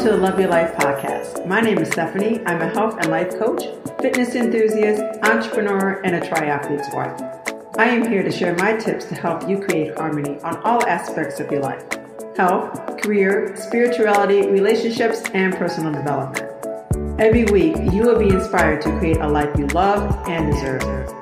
To the Love Your Life podcast. My name is Stephanie. I'm a health and life coach, fitness enthusiast, entrepreneur, and a triathlete's wife. I am here to share my tips to help you create harmony on all aspects of your life health, career, spirituality, relationships, and personal development. Every week, you will be inspired to create a life you love and deserve.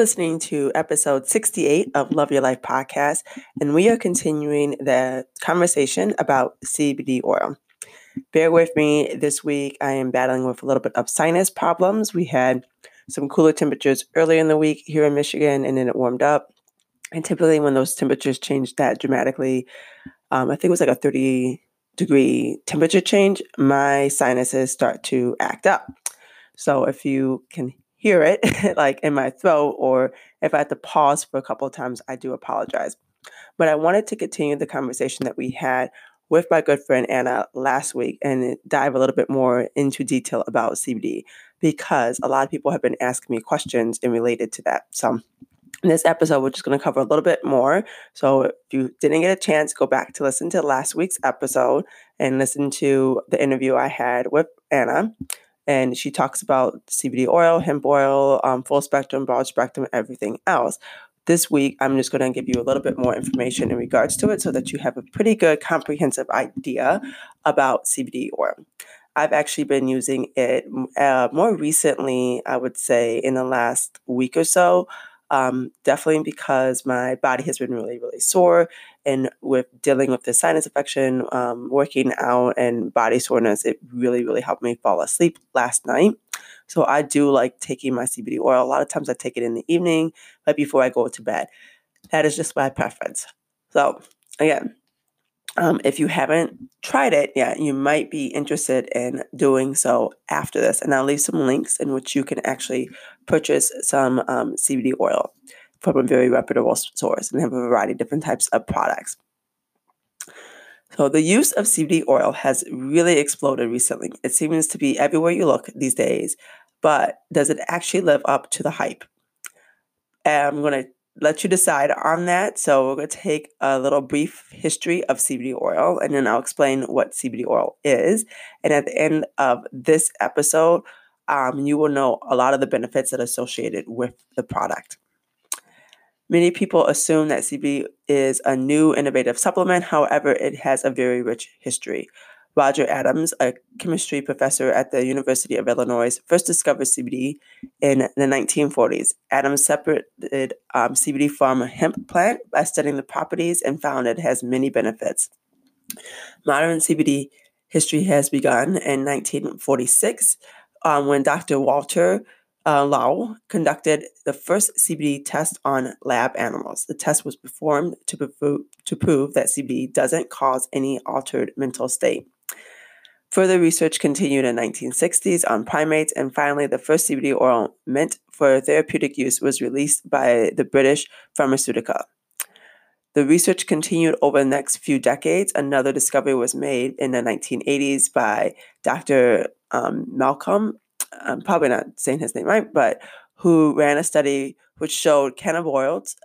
Listening to episode 68 of Love Your Life podcast, and we are continuing the conversation about CBD oil. Bear with me this week. I am battling with a little bit of sinus problems. We had some cooler temperatures earlier in the week here in Michigan, and then it warmed up. And typically, when those temperatures change that dramatically, um, I think it was like a 30 degree temperature change, my sinuses start to act up. So, if you can hear it like in my throat or if I had to pause for a couple of times, I do apologize. But I wanted to continue the conversation that we had with my good friend Anna last week and dive a little bit more into detail about CBD because a lot of people have been asking me questions in related to that. So in this episode, we're just going to cover a little bit more. So if you didn't get a chance, go back to listen to last week's episode and listen to the interview I had with Anna and she talks about CBD oil, hemp oil, um, full spectrum, broad spectrum, everything else. This week, I'm just going to give you a little bit more information in regards to it so that you have a pretty good comprehensive idea about CBD oil. I've actually been using it uh, more recently, I would say, in the last week or so. Um, definitely because my body has been really, really sore. And with dealing with the sinus infection, um, working out, and body soreness, it really, really helped me fall asleep last night. So I do like taking my CBD oil. A lot of times I take it in the evening, but before I go to bed. That is just my preference. So again, um, if you haven't tried it yet, you might be interested in doing so after this. And I'll leave some links in which you can actually purchase some um, CBD oil from a very reputable source and have a variety of different types of products. So, the use of CBD oil has really exploded recently. It seems to be everywhere you look these days, but does it actually live up to the hype? And I'm going to let you decide on that. So we're going to take a little brief history of CBD oil, and then I'll explain what CBD oil is. And at the end of this episode, um, you will know a lot of the benefits that are associated with the product. Many people assume that CBD is a new innovative supplement. However, it has a very rich history. Roger Adams, a chemistry professor at the University of Illinois, first discovered CBD in the 1940s. Adams separated um, CBD from a hemp plant by studying the properties and found it has many benefits. Modern CBD history has begun in 1946 um, when Dr. Walter uh, Lau conducted the first CBD test on lab animals. The test was performed to, to prove that CBD doesn't cause any altered mental state. Further research continued in 1960s on primates, and finally, the first CBD oil meant for therapeutic use was released by the British Pharmaceutica. The research continued over the next few decades. Another discovery was made in the 1980s by Dr. Um, Malcolm, I'm probably not saying his name right, but who ran a study which showed cannabinoids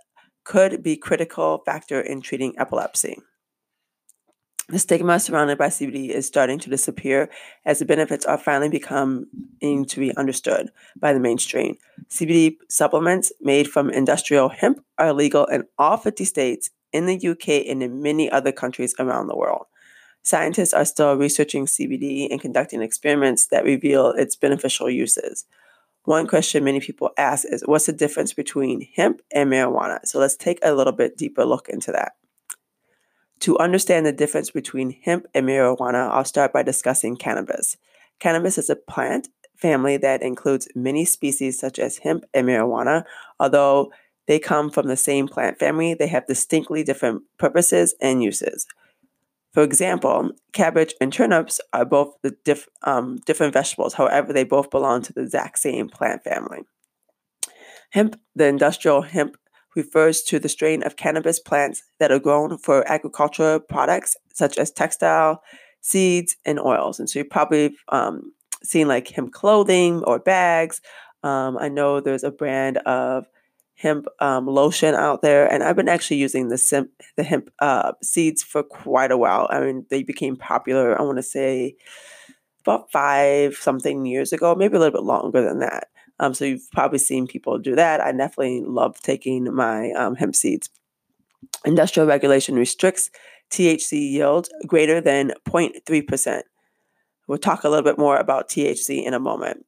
could be critical factor in treating epilepsy. The stigma surrounded by CBD is starting to disappear as the benefits are finally becoming to be understood by the mainstream. CBD supplements made from industrial hemp are legal in all 50 states, in the UK, and in many other countries around the world. Scientists are still researching CBD and conducting experiments that reveal its beneficial uses. One question many people ask is what's the difference between hemp and marijuana? So let's take a little bit deeper look into that. To understand the difference between hemp and marijuana, I'll start by discussing cannabis. Cannabis is a plant family that includes many species such as hemp and marijuana, although They come from the same plant family, they have distinctly different purposes and uses. For example, cabbage and turnips are both the diff, um, different vegetables. However, they both belong to the exact same plant family. Hemp, the industrial hemp, refers to the strain of cannabis plants that are grown for agricultural products such as textile, seeds, and oils. And so you've probably um, seen like hemp clothing or bags. Um, I know there's a brand of hemp um, lotion out there, and I've been actually using the the hemp uh, seeds for quite a while. I mean, they became popular. I want to say about five something years ago, maybe a little bit longer than that. Um, so you've probably seen people do that. I definitely love taking my um, hemp seeds. Industrial regulation restricts THC yield greater than 0.3%. We'll talk a little bit more about THC in a moment.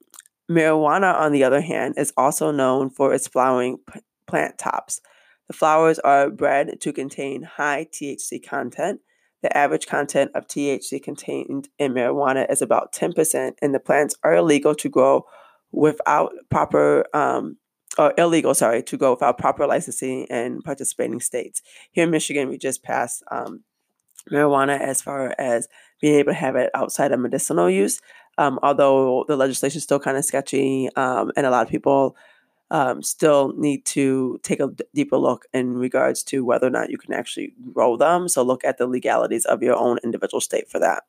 Marijuana, on the other hand, is also known for its flowering p- plant tops. The flowers are bred to contain high THC content. The average content of THC contained in marijuana is about 10%, and the plants are illegal to grow without proper um, or illegal, sorry, to go without proper licensing in participating states. Here in Michigan, we just passed um, marijuana as far as being able to have it outside of medicinal use. Um, although the legislation is still kind of sketchy, um, and a lot of people um, still need to take a d- deeper look in regards to whether or not you can actually grow them. So look at the legalities of your own individual state for that.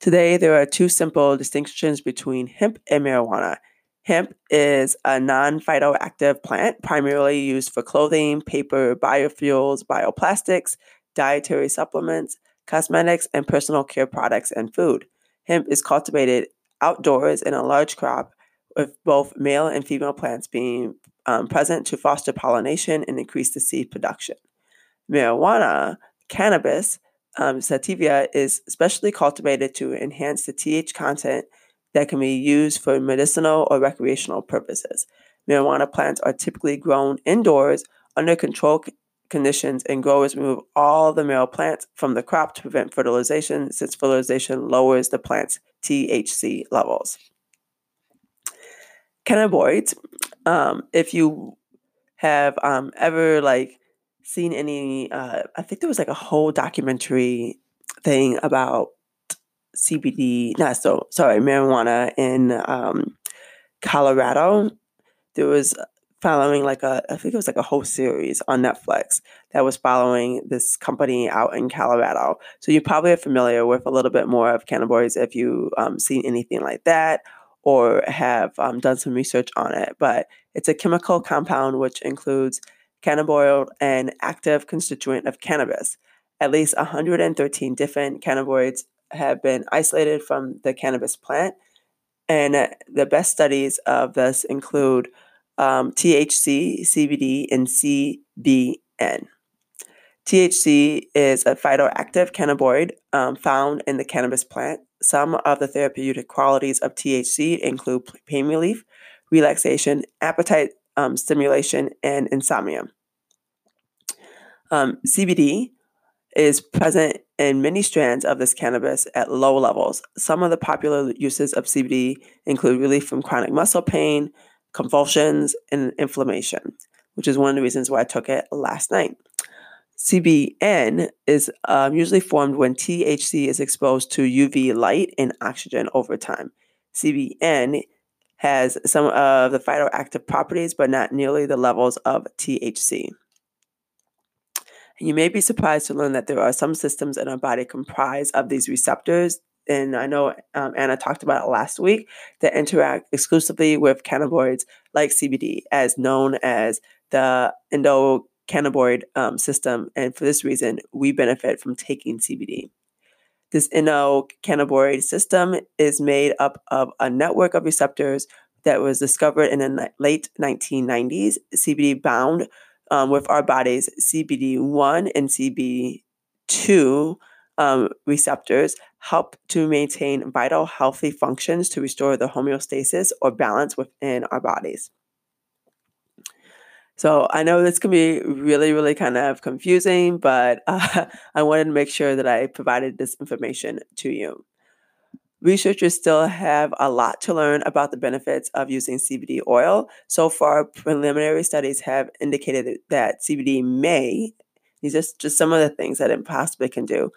Today, there are two simple distinctions between hemp and marijuana. Hemp is a non phytoactive plant primarily used for clothing, paper, biofuels, bioplastics, dietary supplements, cosmetics, and personal care products and food. Hemp is cultivated outdoors in a large crop, with both male and female plants being um, present to foster pollination and increase the seed production. Marijuana, cannabis, um, sativa is specially cultivated to enhance the TH content that can be used for medicinal or recreational purposes. Marijuana plants are typically grown indoors under controlled conditions, and growers remove all the male plants from the crop to prevent fertilization, since fertilization lowers the plant's THC levels. Cannabinoids, um, if you have um, ever like seen any uh, i think there was like a whole documentary thing about cbd not so sorry marijuana in um, colorado there was following like a i think it was like a whole series on netflix that was following this company out in colorado so you probably are familiar with a little bit more of cannabinoids if you um, seen anything like that or have um, done some research on it but it's a chemical compound which includes cannabinoid and active constituent of cannabis. At least 113 different cannabinoids have been isolated from the cannabis plant. And the best studies of this include um, THC, CBD, and CBN. THC is a phytoactive cannabinoid um, found in the cannabis plant. Some of the therapeutic qualities of THC include pain relief, relaxation, appetite um, stimulation, and insomnia. Um, CBD is present in many strands of this cannabis at low levels. Some of the popular uses of CBD include relief from chronic muscle pain, convulsions, and inflammation, which is one of the reasons why I took it last night. CBN is um, usually formed when THC is exposed to UV light and oxygen over time. CBN has some of the phytoactive properties, but not nearly the levels of THC. You may be surprised to learn that there are some systems in our body comprised of these receptors. And I know um, Anna talked about it last week that interact exclusively with cannabinoids like CBD, as known as the endocannabinoid um, system. And for this reason, we benefit from taking CBD. This endocannabinoid system is made up of a network of receptors that was discovered in the late 1990s. CBD bound um, with our bodies, CBD1 and CB2 um, receptors help to maintain vital healthy functions to restore the homeostasis or balance within our bodies. So I know this can be really, really kind of confusing, but uh, I wanted to make sure that I provided this information to you. Researchers still have a lot to learn about the benefits of using CBD oil. So far, preliminary studies have indicated that CBD may, these are just some of the things that it possibly can do,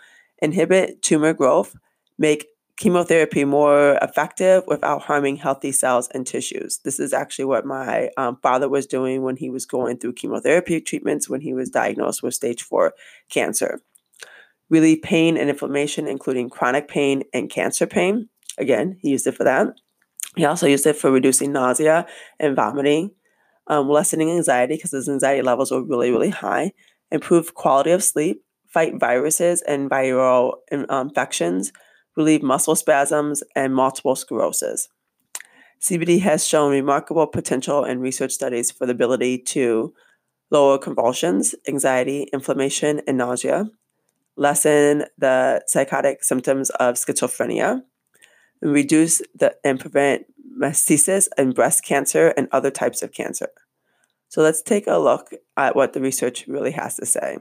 inhibit tumor growth, make chemotherapy more effective without harming healthy cells and tissues. This is actually what my um, father was doing when he was going through chemotherapy treatments when he was diagnosed with stage four cancer. Relieve pain and inflammation, including chronic pain and cancer pain. Again, he used it for that. He also used it for reducing nausea and vomiting, um, lessening anxiety because his anxiety levels were really, really high, improve quality of sleep, fight viruses and viral um, infections, relieve muscle spasms, and multiple sclerosis. CBD has shown remarkable potential in research studies for the ability to lower convulsions, anxiety, inflammation, and nausea, lessen the psychotic symptoms of schizophrenia, reduce the, and prevent metastasis and breast cancer and other types of cancer. So let's take a look at what the research really has to say.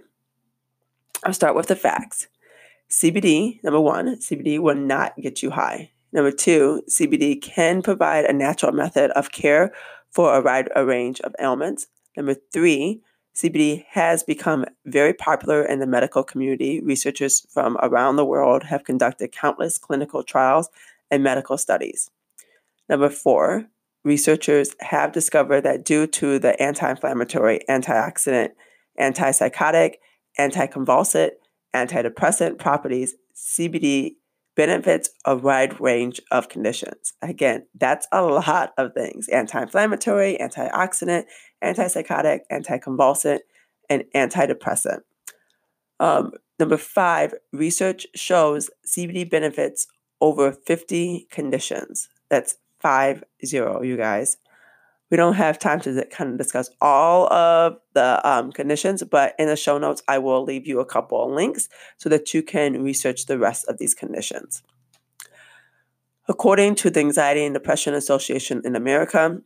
I'll start with the facts. CBD, number one, CBD will not get you high. Number two, CBD can provide a natural method of care for a wide range of ailments. Number three, CBD has become very popular in the medical community. Researchers from around the world have conducted countless clinical trials and medical studies. Number four, researchers have discovered that due to the anti inflammatory, antioxidant, antipsychotic, anticonvulsant, antidepressant properties, CBD benefits a wide range of conditions. Again, that's a lot of things anti inflammatory, antioxidant, antipsychotic, anticonvulsant, and antidepressant. Um, number five, research shows CBD benefits over 50 conditions. That's five zero, you guys. We don't have time to kind of discuss all of the um, conditions, but in the show notes, I will leave you a couple of links so that you can research the rest of these conditions. According to the Anxiety and Depression Association in America,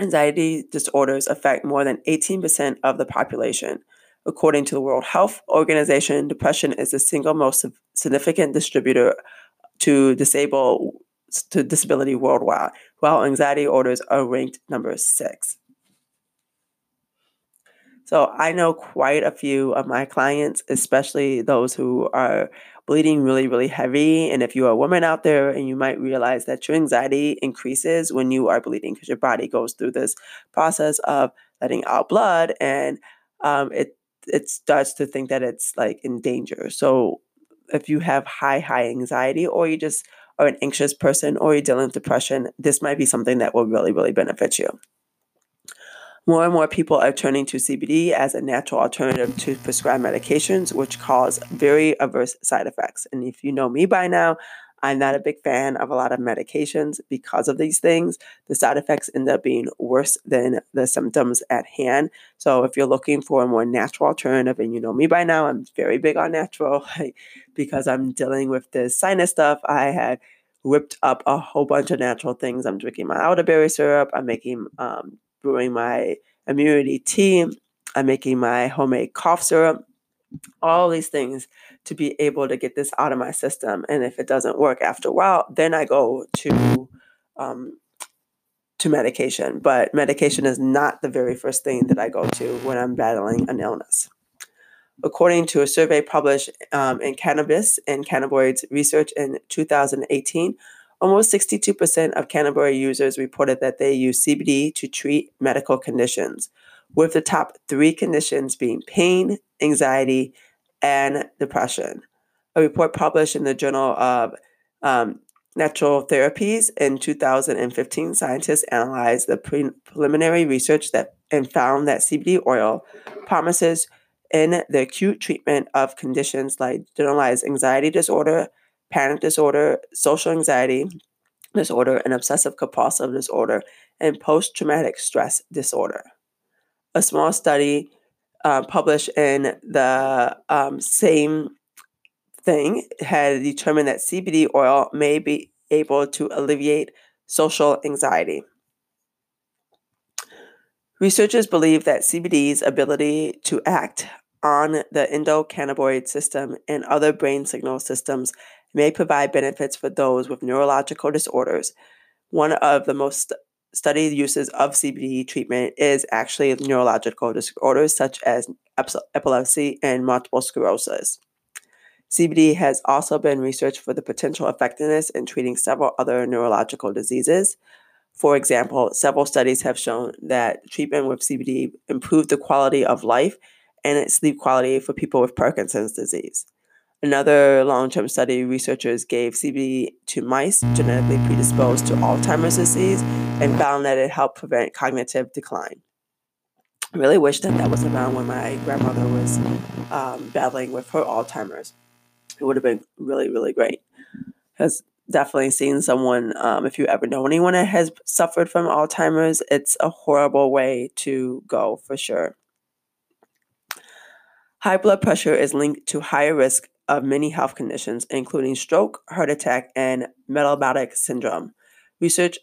anxiety disorders affect more than 18% of the population. According to the World Health Organization, depression is the single most significant distributor to disable to disability worldwide, while anxiety orders are ranked number six. So I know quite a few of my clients, especially those who are bleeding really, really heavy. And if you're a woman out there and you might realize that your anxiety increases when you are bleeding because your body goes through this process of letting out blood and um, it it starts to think that it's like in danger. So if you have high, high anxiety or you just are an anxious person or you're dealing with depression, this might be something that will really, really benefit you. More and more people are turning to CBD as a natural alternative to prescribed medications, which cause very adverse side effects. And if you know me by now, I'm not a big fan of a lot of medications because of these things. The side effects end up being worse than the symptoms at hand. So if you're looking for a more natural alternative, and you know me by now, I'm very big on natural because I'm dealing with this sinus stuff. I had whipped up a whole bunch of natural things. I'm drinking my elderberry syrup. I'm making um, brewing my immunity tea. I'm making my homemade cough syrup. All these things to be able to get this out of my system. And if it doesn't work after a while, then I go to um, to medication. But medication is not the very first thing that I go to when I'm battling an illness. According to a survey published um, in Cannabis and Cannabinoids Research in 2018, almost 62% of cannabinoid users reported that they use CBD to treat medical conditions, with the top three conditions being pain, anxiety, and depression. A report published in the Journal of um, Natural Therapies in 2015, scientists analyzed the pre- preliminary research that and found that CBD oil promises in the acute treatment of conditions like generalized anxiety disorder, panic disorder, social anxiety disorder, and obsessive compulsive disorder, and post traumatic stress disorder. A small study uh, published in the um, same thing had determined that CBD oil may be able to alleviate social anxiety. Researchers believe that CBD's ability to act on the endocannabinoid system and other brain signal systems may provide benefits for those with neurological disorders. One of the most studied uses of CBD treatment is actually neurological disorders such as epilepsy and multiple sclerosis. CBD has also been researched for the potential effectiveness in treating several other neurological diseases. For example, several studies have shown that treatment with CBD improved the quality of life and sleep quality for people with Parkinson's disease. Another long term study, researchers gave CBD to mice genetically predisposed to Alzheimer's disease and found that it helped prevent cognitive decline. I really wish that that was around when my grandmother was um, battling with her Alzheimer's. It would have been really, really great. Has definitely seen someone, um, if you ever know anyone that has suffered from Alzheimer's, it's a horrible way to go for sure. High blood pressure is linked to higher risk of many health conditions, including stroke, heart attack, and metabolic syndrome. Research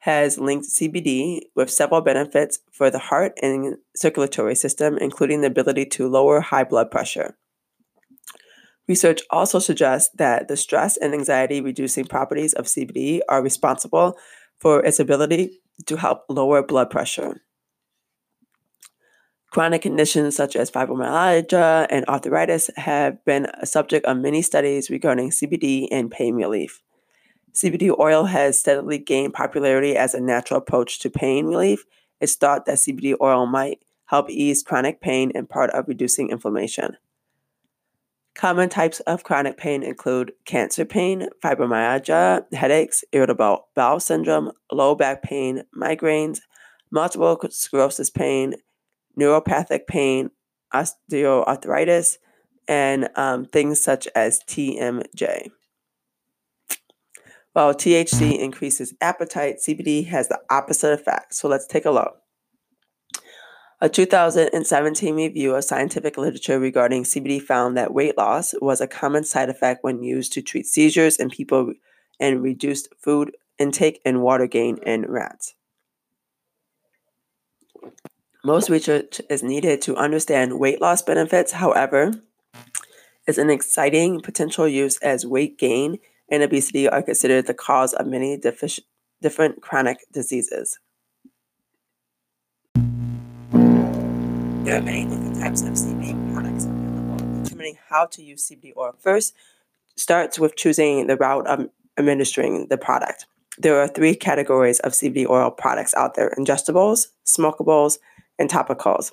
has linked CBD with several benefits for the heart and circulatory system, including the ability to lower high blood pressure. Research also suggests that the stress and anxiety reducing properties of CBD are responsible for its ability to help lower blood pressure. Chronic conditions such as fibromyalgia and arthritis have been a subject of many studies regarding CBD and pain relief. CBD oil has steadily gained popularity as a natural approach to pain relief. It's thought that CBD oil might help ease chronic pain and part of reducing inflammation. Common types of chronic pain include cancer pain, fibromyalgia, headaches, irritable bowel syndrome, low back pain, migraines, multiple sclerosis pain, neuropathic pain, osteoarthritis, and um, things such as TMJ. While THC increases appetite, CBD has the opposite effect. So let's take a look. A 2017 review of scientific literature regarding CBD found that weight loss was a common side effect when used to treat seizures in people and reduced food intake and water gain in rats. Most research is needed to understand weight loss benefits, however, is an exciting potential use as weight gain and obesity are considered the cause of many different chronic diseases. There are many different types of CBD products available. Determining how to use CBD oil first starts with choosing the route of administering the product. There are three categories of CBD oil products out there ingestibles, smokables, and topicals.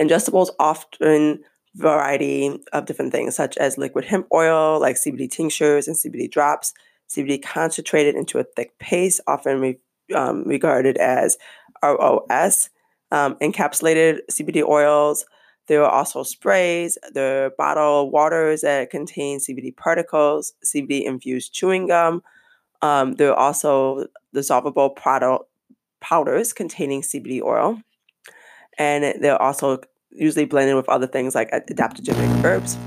Ingestibles often variety of different things, such as liquid hemp oil, like CBD tinctures and CBD drops, CBD concentrated into a thick paste, often re, um, regarded as ROS, um, encapsulated CBD oils. There are also sprays, there are bottled waters that contain CBD particles, CBD infused chewing gum. Um, there are also dissolvable product powders containing CBD oil and they're also usually blended with other things like adaptogenic herbs.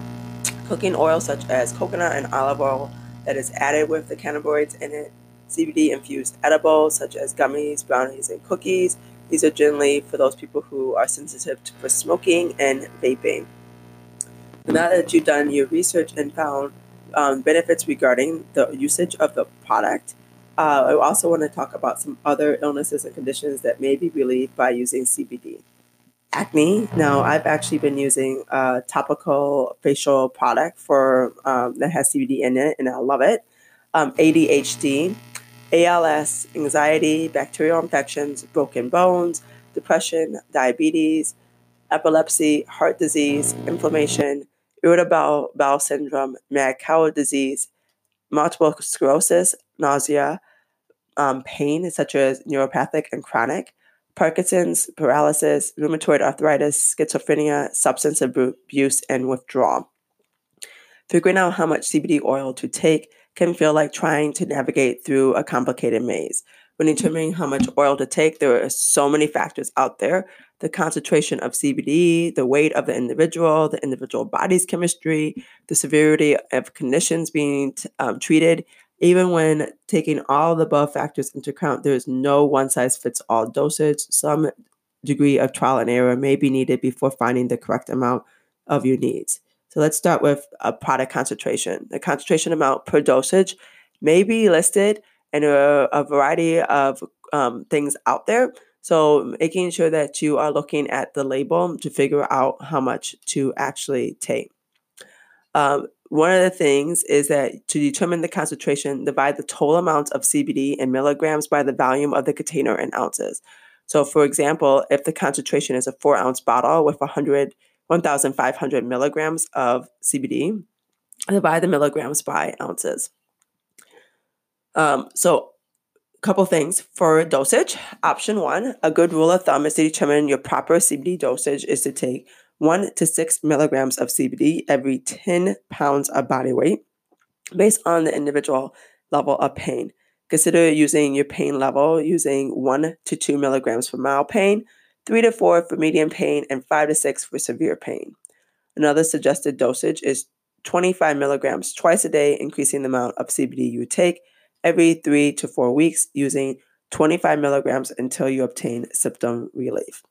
Cooking oil such as coconut and olive oil that is added with the cannabinoids in it. CBD infused edibles such as gummies, brownies, and cookies. These are generally for those people who are sensitive to, for smoking and vaping. now that you've done your research and found um, benefits regarding the usage of the product, uh, I also want to talk about some other illnesses and conditions that may be relieved by using CBD acne. No, I've actually been using a topical facial product for um, that has CBD in it, and I love it. Um, ADHD, ALS, anxiety, bacterial infections, broken bones, depression, diabetes, epilepsy, heart disease, inflammation, irritable bowel syndrome, mad cow disease, multiple sclerosis, nausea, um, pain such as neuropathic and chronic, Parkinson's, paralysis, rheumatoid arthritis, schizophrenia, substance abuse, and withdrawal. Figuring out how much CBD oil to take can feel like trying to navigate through a complicated maze. When determining how much oil to take, there are so many factors out there the concentration of CBD, the weight of the individual, the individual body's chemistry, the severity of conditions being um, treated, even when taking all the above factors into account, there is no one size fits all dosage. Some degree of trial and error may be needed before finding the correct amount of your needs. So let's start with a product concentration. The concentration amount per dosage may be listed in a, a variety of um, things out there. So making sure that you are looking at the label to figure out how much to actually take. Um, one of the things is that to determine the concentration, divide the total amount of CBD in milligrams by the volume of the container in ounces. So, for example, if the concentration is a four ounce bottle with 100, 1,500 milligrams of CBD, divide the milligrams by ounces. Um, so, a couple things for dosage. Option one, a good rule of thumb is to determine your proper CBD dosage is to take one to six milligrams of CBD every 10 pounds of body weight based on the individual level of pain. Consider using your pain level using one to two milligrams for mild pain, three to four for medium pain, and five to six for severe pain. Another suggested dosage is 25 milligrams twice a day, increasing the amount of CBD you take every three to four weeks using 25 milligrams until you obtain symptom relief.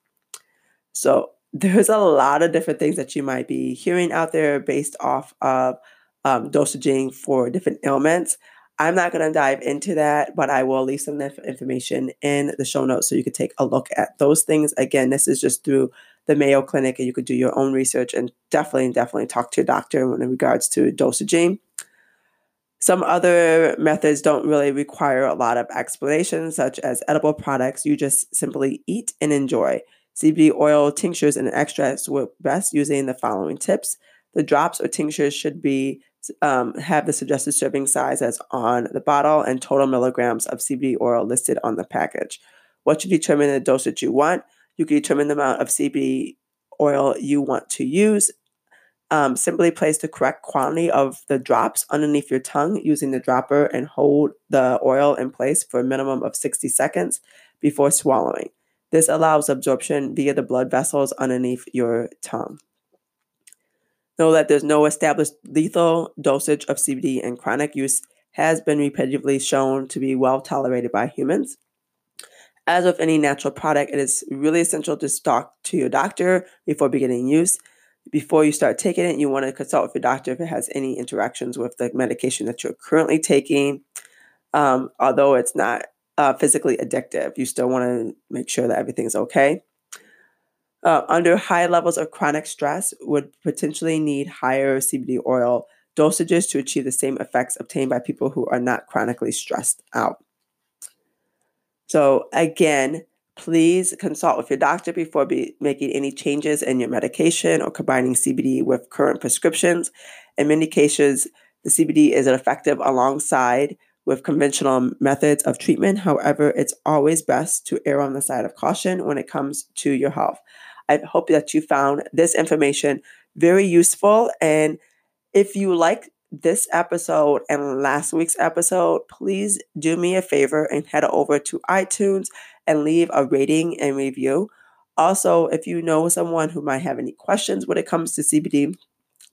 So, there's a lot of different things that you might be hearing out there based off of um, dosaging for different ailments. I'm not going to dive into that, but I will leave some information in the show notes so you could take a look at those things. Again, this is just through the Mayo Clinic, and you could do your own research and definitely, definitely talk to your doctor in regards to dosaging. Some other methods don't really require a lot of explanation, such as edible products. You just simply eat and enjoy. CBD oil tinctures and extracts work best using the following tips. The drops or tinctures should be um, have the suggested serving size as on the bottle and total milligrams of CBD oil listed on the package. Once you determine the dosage you want, you can determine the amount of CBD oil you want to use. Um, simply place the correct quantity of the drops underneath your tongue using the dropper and hold the oil in place for a minimum of 60 seconds before swallowing. This allows absorption via the blood vessels underneath your tongue. Know that there's no established lethal dosage of CBD, and chronic use has been repetitively shown to be well tolerated by humans. As with any natural product, it is really essential to talk to your doctor before beginning use. Before you start taking it, you want to consult with your doctor if it has any interactions with the medication that you're currently taking. Um, although it's not uh, physically addictive, you still want to make sure that everything's okay uh, under high levels of chronic stress would potentially need higher CBD oil dosages to achieve the same effects obtained by people who are not chronically stressed out. So, again, please consult with your doctor before be making any changes in your medication or combining CBD with current prescriptions. In many cases, the CBD is effective alongside with conventional methods of treatment. However, it's always best to err on the side of caution when it comes to your health. I hope that you found this information very useful. And if you like this episode and last week's episode, please do me a favor and head over to iTunes and leave a rating and review. Also, if you know someone who might have any questions when it comes to CBD,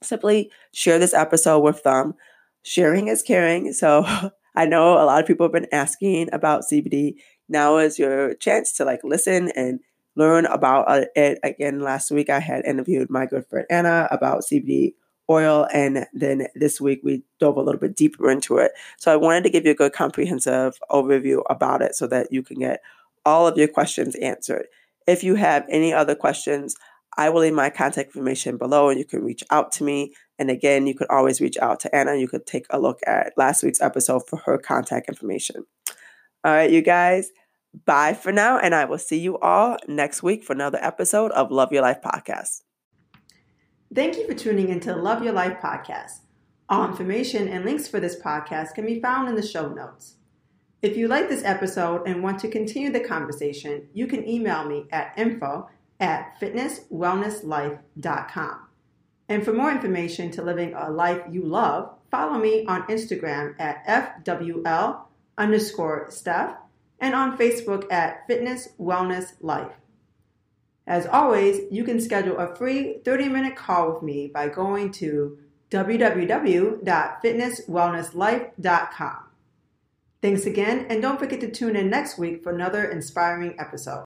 simply share this episode with them. Sharing is caring. So I know a lot of people have been asking about CBD. Now is your chance to like listen and learn about uh, it. Again last week i had interviewed my good friend anna about cbd oil and then this week we dove a little bit deeper into it. So i wanted to give you a good comprehensive overview about it so that you can get all of your questions answered. If you have any other questions i will leave my contact information below and you can reach out to me and again you could always reach out to anna you could take a look at last week's episode for her contact information all right you guys Bye for now, and I will see you all next week for another episode of Love Your Life Podcast. Thank you for tuning into Love Your Life Podcast. All information and links for this podcast can be found in the show notes. If you like this episode and want to continue the conversation, you can email me at info at fitnesswellnesslife.com. And for more information to living a life you love, follow me on Instagram at FWL underscore Steph and on Facebook at Fitness Wellness Life. As always, you can schedule a free 30 minute call with me by going to www.fitnesswellnesslife.com. Thanks again, and don't forget to tune in next week for another inspiring episode.